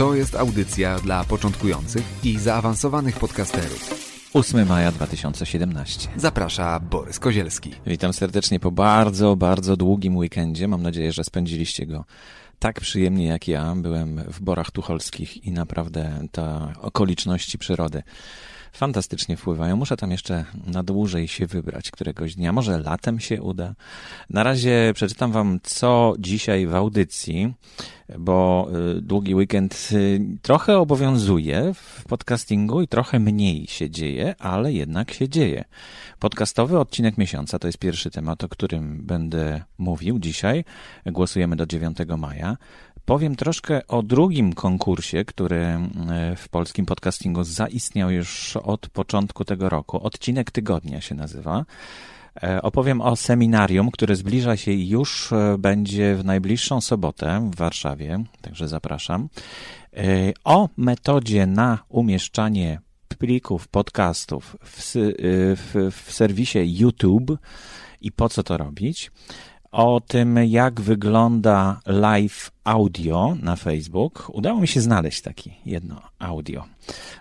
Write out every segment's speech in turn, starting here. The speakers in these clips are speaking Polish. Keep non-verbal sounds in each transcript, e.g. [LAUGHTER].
To jest audycja dla początkujących i zaawansowanych podcasterów. 8 maja 2017. Zaprasza Borys Kozielski. Witam serdecznie po bardzo, bardzo długim weekendzie. Mam nadzieję, że spędziliście go tak przyjemnie jak ja. Byłem w Borach Tucholskich i naprawdę te okoliczności przyrody fantastycznie wpływają. Muszę tam jeszcze na dłużej się wybrać któregoś dnia. Może latem się uda. Na razie przeczytam wam, co dzisiaj w audycji, bo y, długi weekend y, trochę obowiązuje w podcastingu i trochę mniej się dzieje, ale jednak się dzieje. Podcastowy odcinek miesiąca to jest pierwszy temat, o którym będę mówił dzisiaj. Głosujemy do 9 maja. Powiem troszkę o drugim konkursie, który e, w polskim podcastingu zaistniał już od początku tego roku. Odcinek tygodnia się nazywa. E, opowiem o seminarium, które zbliża się i już e, będzie w najbliższą sobotę w Warszawie, także zapraszam. O metodzie na umieszczanie plików podcastów w, w, w serwisie YouTube i po co to robić o tym, jak wygląda live audio na Facebook. Udało mi się znaleźć taki jedno audio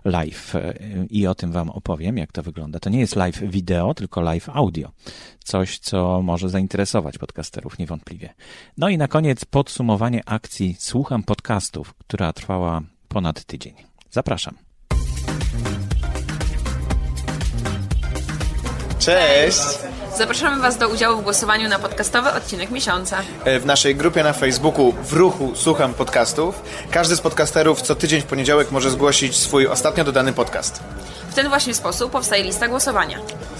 live e, i o tym Wam opowiem, jak to wygląda. To nie jest live wideo, tylko live audio. Coś, co może zainteresować podcasterów niewątpliwie. No i na koniec podsumowanie akcji Słucham Podcastów, która trwała ponad tydzień. Zapraszam. Cześć! Zapraszamy Was do udziału w głosowaniu na podcastowy odcinek miesiąca. E, w naszej grupie na Facebooku w ruchu Słucham Podcastów każdy z podcasterów co tydzień w poniedziałek może zgłosić swój ostatnio dodany podcast. W ten właśnie sposób powstaje lista głosowania.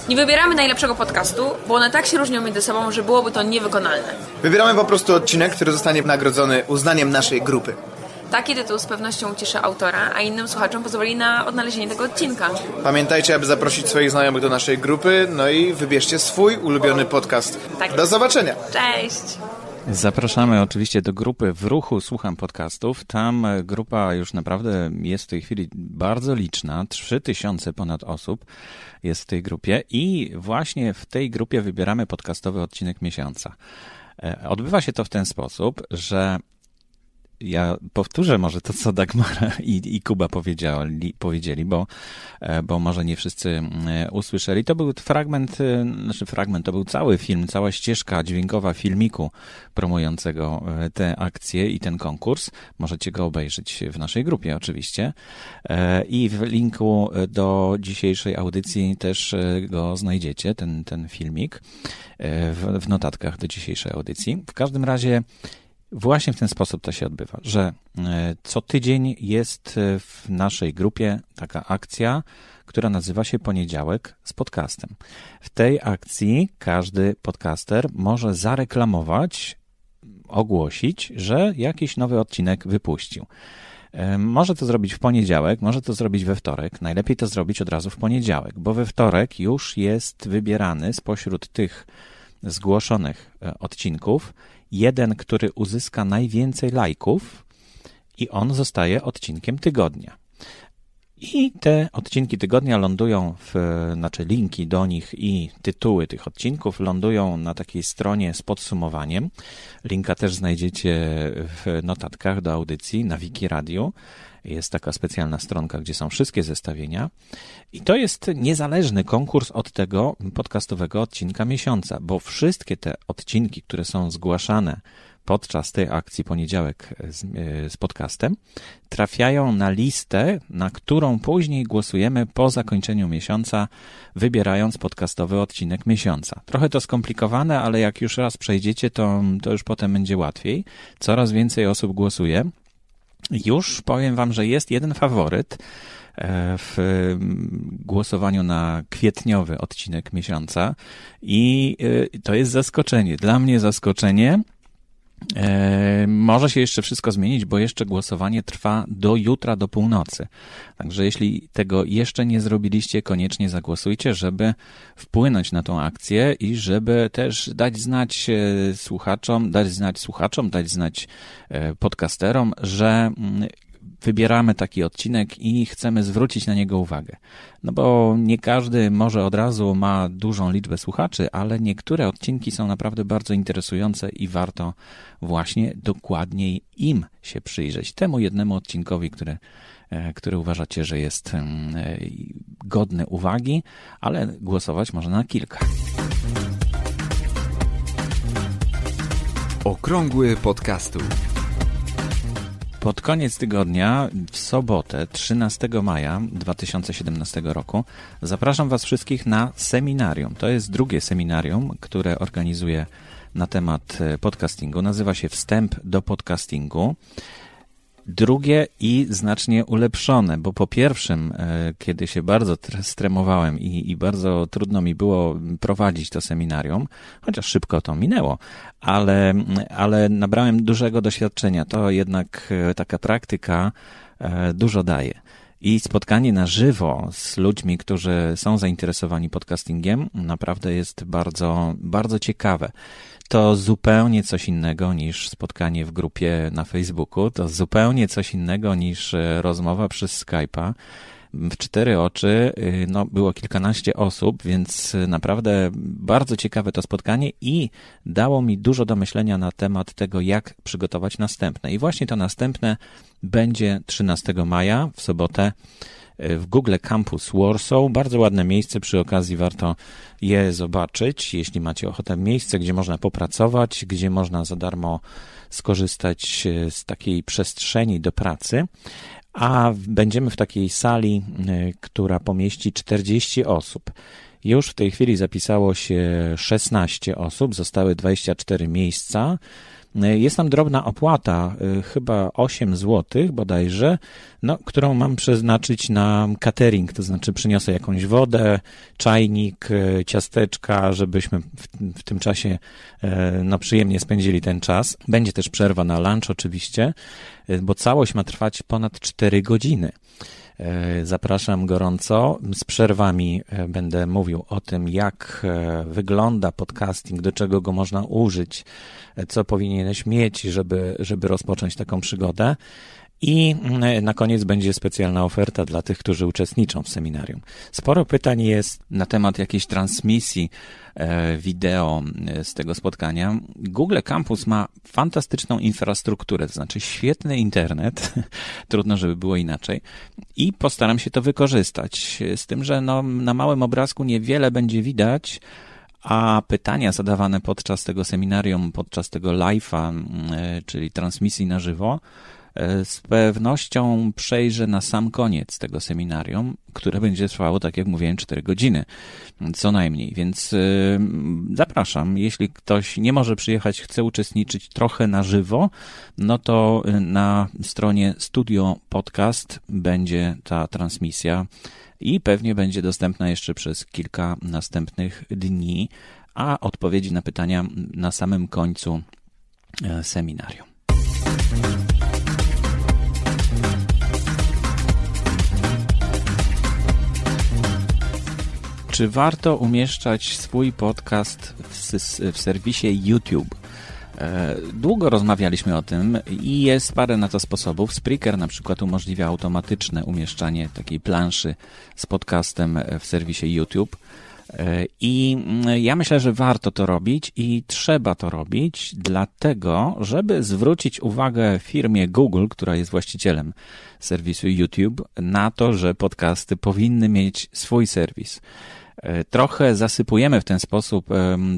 Nie wybieramy najlepszego podcastu, bo one tak się różnią między sobą, że byłoby to niewykonalne. Wybieramy po prostu odcinek, który zostanie nagrodzony uznaniem naszej grupy. Taki tytuł z pewnością ucieszy autora, a innym słuchaczom pozwoli na odnalezienie tego odcinka. Pamiętajcie, aby zaprosić swoich znajomych do naszej grupy, no i wybierzcie swój ulubiony podcast. Tak. Do zobaczenia! Cześć! Zapraszamy oczywiście do grupy w ruchu Słucham Podcastów. Tam grupa już naprawdę jest w tej chwili bardzo liczna. 3000 ponad osób jest w tej grupie i właśnie w tej grupie wybieramy podcastowy odcinek miesiąca. E, odbywa się to w ten sposób, że ja powtórzę może to, co Dagmara i, i Kuba powiedzieli, powiedzieli bo, e, bo może nie wszyscy e, usłyszeli. To był fragment, e, znaczy fragment, to był cały film, cała ścieżka dźwiękowa filmiku promującego tę akcję i ten konkurs. Możecie go obejrzeć w naszej grupie oczywiście. I w linku do dzisiejszej audycji też go znajdziecie, ten, ten filmik w, w notatkach do dzisiejszej audycji. W każdym razie Właśnie w ten sposób to się odbywa, że e, co tydzień jest e, w naszej grupie taka akcja, która nazywa się Poniedziałek z podcastem. W tej akcji każdy podcaster może zareklamować, ogłosić, że jakiś nowy odcinek wypuścił. E, może to zrobić w poniedziałek, może to zrobić we wtorek. Najlepiej to zrobić od razu w poniedziałek, bo we wtorek już jest wybierany spośród tych zgłoszonych odcinków jeden, który uzyska najwięcej lajków i on zostaje odcinkiem tygodnia. I te odcinki tygodnia lądują w, znaczy linki do nich i tytuły tych odcinków lądują na takiej stronie z podsumowaniem. Linka też znajdziecie w notatkach do audycji na Wiki Radio. Jest taka specjalna stronka, gdzie są wszystkie zestawienia. I to jest niezależny konkurs od tego podcastowego odcinka miesiąca, bo wszystkie te odcinki, które są zgłaszane podczas tej akcji poniedziałek z, z, podcastem, trafiają na listę, na którą później głosujemy po zakończeniu miesiąca, wybierając podcastowy odcinek miesiąca. Trochę to skomplikowane, ale jak już raz przejdziecie, to, to już potem będzie łatwiej. Coraz więcej osób głosuje. Już powiem Wam, że jest jeden faworyt e, w głosowaniu na kwietniowy odcinek miesiąca i e, to jest zaskoczenie. Dla mnie zaskoczenie, może się jeszcze wszystko zmienić, bo jeszcze głosowanie trwa do jutra, do północy. Także jeśli tego jeszcze nie zrobiliście, koniecznie zagłosujcie, żeby wpłynąć na tą akcję i żeby też dać znać e, słuchaczom, dać znać słuchaczom, dać znać e, podcasterom, że mm, wybieramy taki odcinek i chcemy zwrócić na niego uwagę. No bo nie każdy może od razu ma dużą liczbę słuchaczy, ale niektóre odcinki są naprawdę bardzo interesujące i warto właśnie dokładniej im się przyjrzeć. Temu jednemu odcinkowi, który, e, który uważacie, że jest e, godny uwagi, ale głosować można na kilka. Okrągły podcastu. Pod koniec tygodnia, w sobotę, 13 maja 2017 roku, zapraszam Was wszystkich na seminarium. To jest drugie seminarium, które organizuję na temat e, podcastingu. Nazywa się Wstęp do podcastingu. Drugie i znacznie ulepszone, bo po pierwszym, e, kiedy się bardzo stremowałem i, i, bardzo trudno mi było prowadzić to seminarium, chociaż szybko to minęło, ale, ale nabrałem dużego doświadczenia. To jednak e, taka praktyka e, dużo daje. I spotkanie na żywo z ludźmi, którzy są zainteresowani podcastingiem, naprawdę jest bardzo, bardzo ciekawe to zupełnie coś innego niż spotkanie w grupie na Facebooku, to zupełnie coś innego niż e, rozmowa przez Skype'a. W cztery oczy y, no, było kilkanaście osób, więc e, naprawdę bardzo ciekawe to spotkanie i dało mi dużo do myślenia na temat tego, jak przygotować następne. I właśnie to następne będzie 13 maja w sobotę w Google Campus Warsaw. Bardzo ładne miejsce, przy okazji warto je zobaczyć, jeśli macie ochotę. Miejsce, gdzie można popracować, gdzie można za darmo skorzystać e, z takiej przestrzeni do pracy. A będziemy w takiej sali, e, która pomieści 40 osób. Już w tej chwili zapisało się 16 osób, zostały 24 miejsca. Jest tam drobna opłata, y, chyba 8 zł bodajże, no, którą mam przeznaczyć na catering, to znaczy przyniosę jakąś wodę, czajnik, y, ciasteczka, żebyśmy w, w tym czasie y, no, przyjemnie spędzili ten czas. Będzie też przerwa na lunch oczywiście, bo całość ma trwać ponad 4 godziny. E, zapraszam gorąco. Z przerwami e, będę mówił o tym, jak e, wygląda podcasting, do czego go można użyć, co powinieneś mieć, żeby, żeby rozpocząć taką przygodę. I mm, na koniec będzie specjalna oferta dla tych, którzy uczestniczą w seminarium. Sporo pytań jest na temat jakiejś transmisji e, wideo e, z tego spotkania. Google Campus ma fantastyczną infrastrukturę, to znaczy świetny internet, [LAUGHS] trudno, żeby było inaczej, i postaram się to wykorzystać. Z tym, że no, na małym obrazku niewiele będzie widać, a pytania zadawane podczas tego seminarium, podczas tego live'a, e, czyli transmisji na żywo, z pewnością przejrzę na sam koniec tego seminarium, które będzie trwało, tak jak mówiłem, 4 godziny, co najmniej. Więc e, zapraszam, jeśli ktoś nie może przyjechać, chce uczestniczyć trochę na żywo, no to e, na stronie Studio Podcast będzie ta transmisja i pewnie będzie dostępna jeszcze przez kilka następnych dni, a odpowiedzi na pytania na samym końcu seminarium. Czy warto umieszczać swój podcast w, w serwisie YouTube? E, długo rozmawialiśmy o tym i jest parę na to sposobów. Spreaker na przykład umożliwia automatyczne umieszczanie takiej planszy z podcastem w serwisie YouTube. E, I mm, ja myślę, że warto to robić i trzeba to robić, dlatego, żeby zwrócić uwagę firmie Google, która jest właścicielem serwisu YouTube, na to, że podcasty powinny mieć swój serwis. E, trochę zasypujemy w ten sposób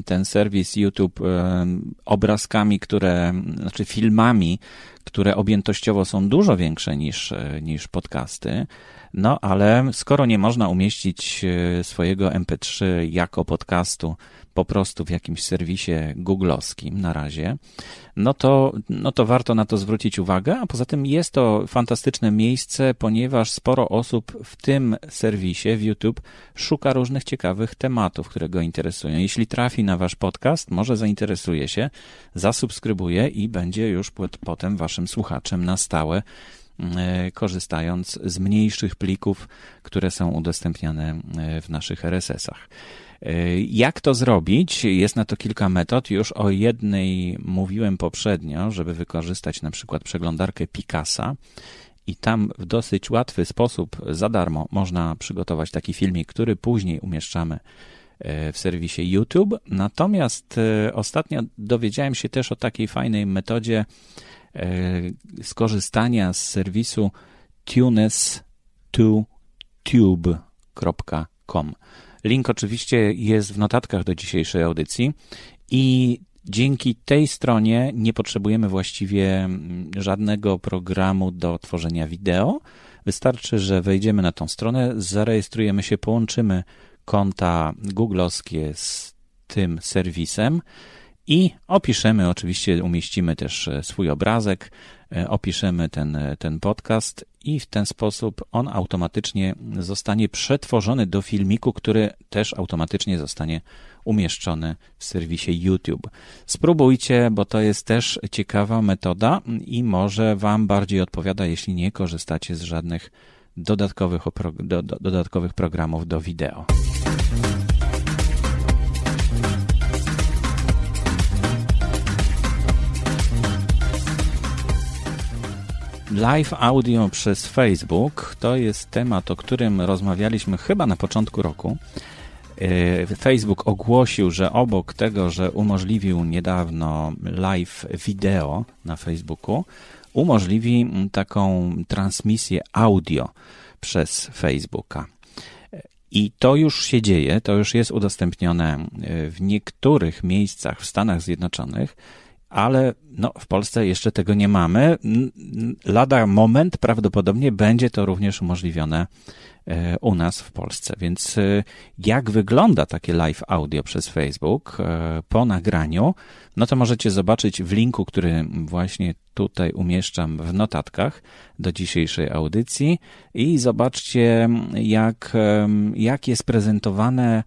ten serwis YouTube obrazkami, które, znaczy filmami, które objętościowo są dużo większe niż, niż podcasty. No ale skoro nie można umieścić swojego MP3 jako podcastu po prostu w jakimś serwisie googlowskim na razie, no to, no to warto na to zwrócić uwagę, a poza tym jest to fantastyczne miejsce, ponieważ sporo osób w tym serwisie, w YouTube, szuka różnych ciekawych tematów, które go interesują. Jeśli trafi na wasz podcast, może zainteresuje się, zasubskrybuje i będzie już potem waszym słuchaczem na stałe e, korzystając z mniejszych plików, które są udostępniane e, w naszych RSS-ach. E, jak to zrobić? Jest na to kilka metod. Już o jednej mówiłem poprzednio, żeby wykorzystać na przykład przeglądarkę Picasa. I tam w dosyć łatwy sposób, za darmo, można przygotować taki filmik, który później umieszczamy w serwisie YouTube. Natomiast e, ostatnio dowiedziałem się też o takiej fajnej metodzie skorzystania z serwisu tunes2tube.com. Link oczywiście jest w notatkach do dzisiejszej audycji i dzięki tej stronie nie potrzebujemy właściwie mm, żadnego programu do tworzenia wideo. Wystarczy, że wejdziemy na tą stronę, zarejestrujemy się, połączymy konta googlowskie z tym serwisem i opiszemy, oczywiście umieścimy też e, swój obrazek, e, opiszemy ten, e, ten podcast i w ten sposób on automatycznie zostanie przetworzony do filmiku, który też automatycznie zostanie umieszczony w serwisie YouTube. Spróbujcie, bo to jest też ciekawa metoda i może Wam bardziej odpowiada, jeśli nie korzystacie z żadnych dodatkowych, dodatkowych programów do wideo. Live audio przez Facebook to jest temat, o którym rozmawialiśmy chyba na początku roku. E, Facebook ogłosił, że obok tego, że umożliwił niedawno live wideo na Facebooku, umożliwi taką transmisję audio przez Facebooka. I to już się dzieje, to już jest udostępnione w niektórych miejscach w Stanach Zjednoczonych ale no, w Polsce jeszcze tego nie mamy. Lada moment prawdopodobnie będzie to również umożliwione e, u nas w Polsce. Więc e, jak wygląda takie live audio przez Facebook e, po nagraniu, no to możecie zobaczyć w linku, który właśnie tutaj umieszczam w notatkach do dzisiejszej audycji i zobaczcie, jak, jak jest prezentowane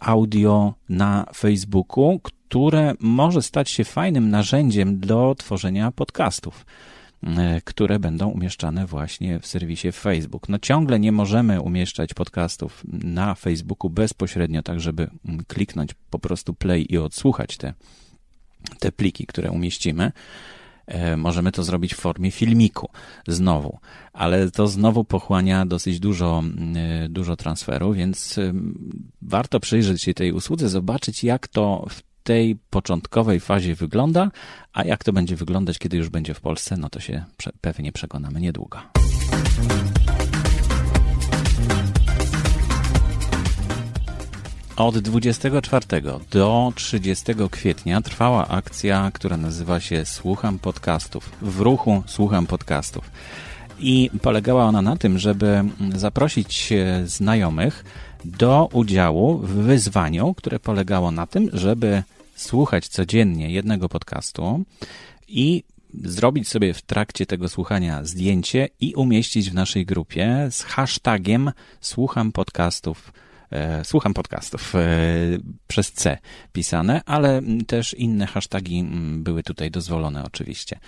audio na Facebooku, które może stać się fajnym narzędziem do tworzenia podcastów e, które będą umieszczane właśnie w serwisie Facebook. No ciągle nie możemy umieszczać podcastów na Facebooku bezpośrednio, tak żeby kliknąć po prostu play i odsłuchać te, te pliki, które umieścimy. E, możemy to zrobić w formie filmiku znowu, ale to znowu pochłania dosyć dużo, e, dużo transferu, więc warto przyjrzeć się tej usłudze, zobaczyć jak to w tej początkowej fazie wygląda, a jak to będzie wyglądać, kiedy już będzie w Polsce, no to się pewnie przekonamy niedługo. Od 24 do 30 kwietnia trwała akcja, która nazywa się Słucham Podcastów. W ruchu Słucham Podcastów. I polegała ona na tym, żeby zaprosić znajomych do udziału w wyzwaniu, które polegało na tym, żeby słuchać codziennie jednego podcastu i zrobić sobie w trakcie tego słuchania zdjęcie i umieścić w naszej grupie z hashtagiem słucham podcastów. E, słucham podcastów e, przez C pisane, ale też inne hasztagi były tutaj dozwolone oczywiście.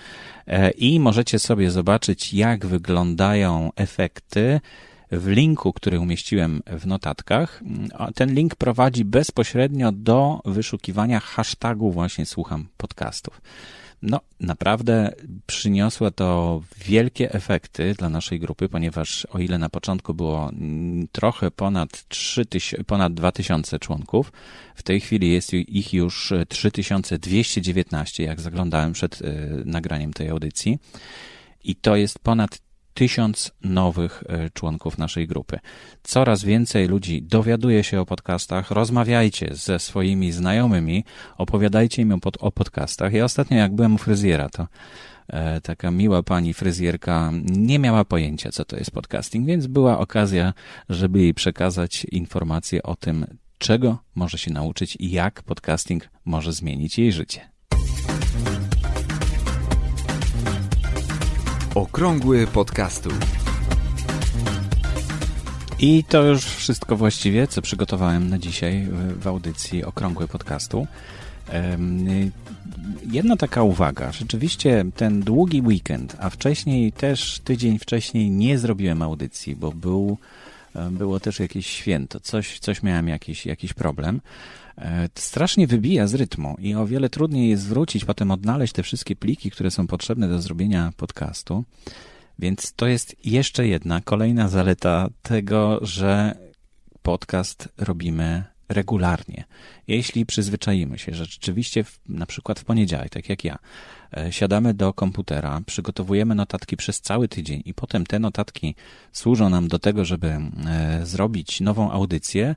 E, I możecie sobie zobaczyć, jak wyglądają efekty w linku, który umieściłem w notatkach. Ten link prowadzi bezpośrednio do wyszukiwania hashtagu właśnie słucham podcastów. No, naprawdę przyniosło to wielkie efekty dla naszej grupy, ponieważ o ile na początku było trochę ponad 3000, ponad 2000 członków, w tej chwili jest ich już 3219, jak zaglądałem przed e, nagraniem tej audycji. I to jest ponad tysiąc nowych e, członków naszej grupy. Coraz więcej ludzi dowiaduje się o podcastach, rozmawiajcie ze swoimi znajomymi, opowiadajcie im o, pod, o podcastach. Ja ostatnio jak byłem u fryzjera, to e, taka miła pani fryzjerka nie miała pojęcia, co to jest podcasting, więc była okazja, żeby jej przekazać informacje o tym, czego może się nauczyć i jak podcasting może zmienić jej życie. Okrągły podcastu. I to już wszystko właściwie, co przygotowałem na dzisiaj w audycji Okrągły podcastu. Jedna taka uwaga. Rzeczywiście ten długi weekend, a wcześniej też tydzień wcześniej nie zrobiłem audycji, bo był, było też jakieś święto, coś, coś miałem jakiś, jakiś problem. E, strasznie wybija z rytmu i o wiele trudniej jest wrócić, potem odnaleźć te wszystkie pliki, które są potrzebne do zrobienia podcastu. Więc to jest jeszcze jedna, kolejna zaleta tego, że podcast robimy regularnie. Jeśli przyzwyczaimy się, że rzeczywiście w, na przykład w poniedziałek, tak jak ja, siadamy do komputera, przygotowujemy notatki przez cały tydzień i potem te notatki służą nam do tego, żeby e, zrobić nową audycję,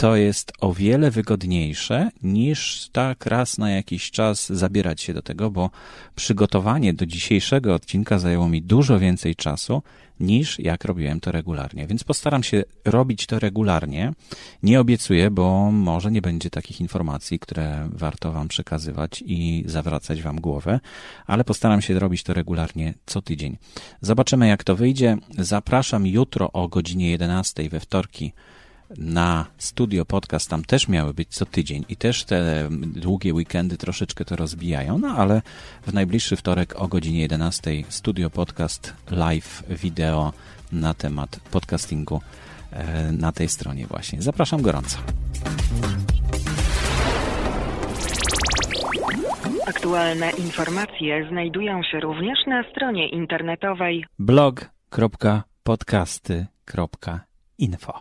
to jest o wiele wygodniejsze niż tak raz na jakiś czas zabierać się do tego, bo przygotowanie do dzisiejszego odcinka zajęło mi dużo więcej czasu niż jak robiłem to regularnie. Więc postaram się robić to regularnie. Nie obiecuję, bo może nie będzie takich informacji, które warto Wam przekazywać i zawracać Wam głowę, ale postaram się robić to regularnie co tydzień. Zobaczymy, jak to wyjdzie. Zapraszam jutro o godzinie 11 we wtorki na studio podcast tam też miały być co tydzień i też te długie weekendy troszeczkę to rozbijają, no ale w najbliższy wtorek o godzinie 11 studio podcast live wideo na temat podcastingu e, na tej stronie właśnie. Zapraszam gorąco. Aktualne informacje znajdują się również na stronie internetowej blog.podcasty.info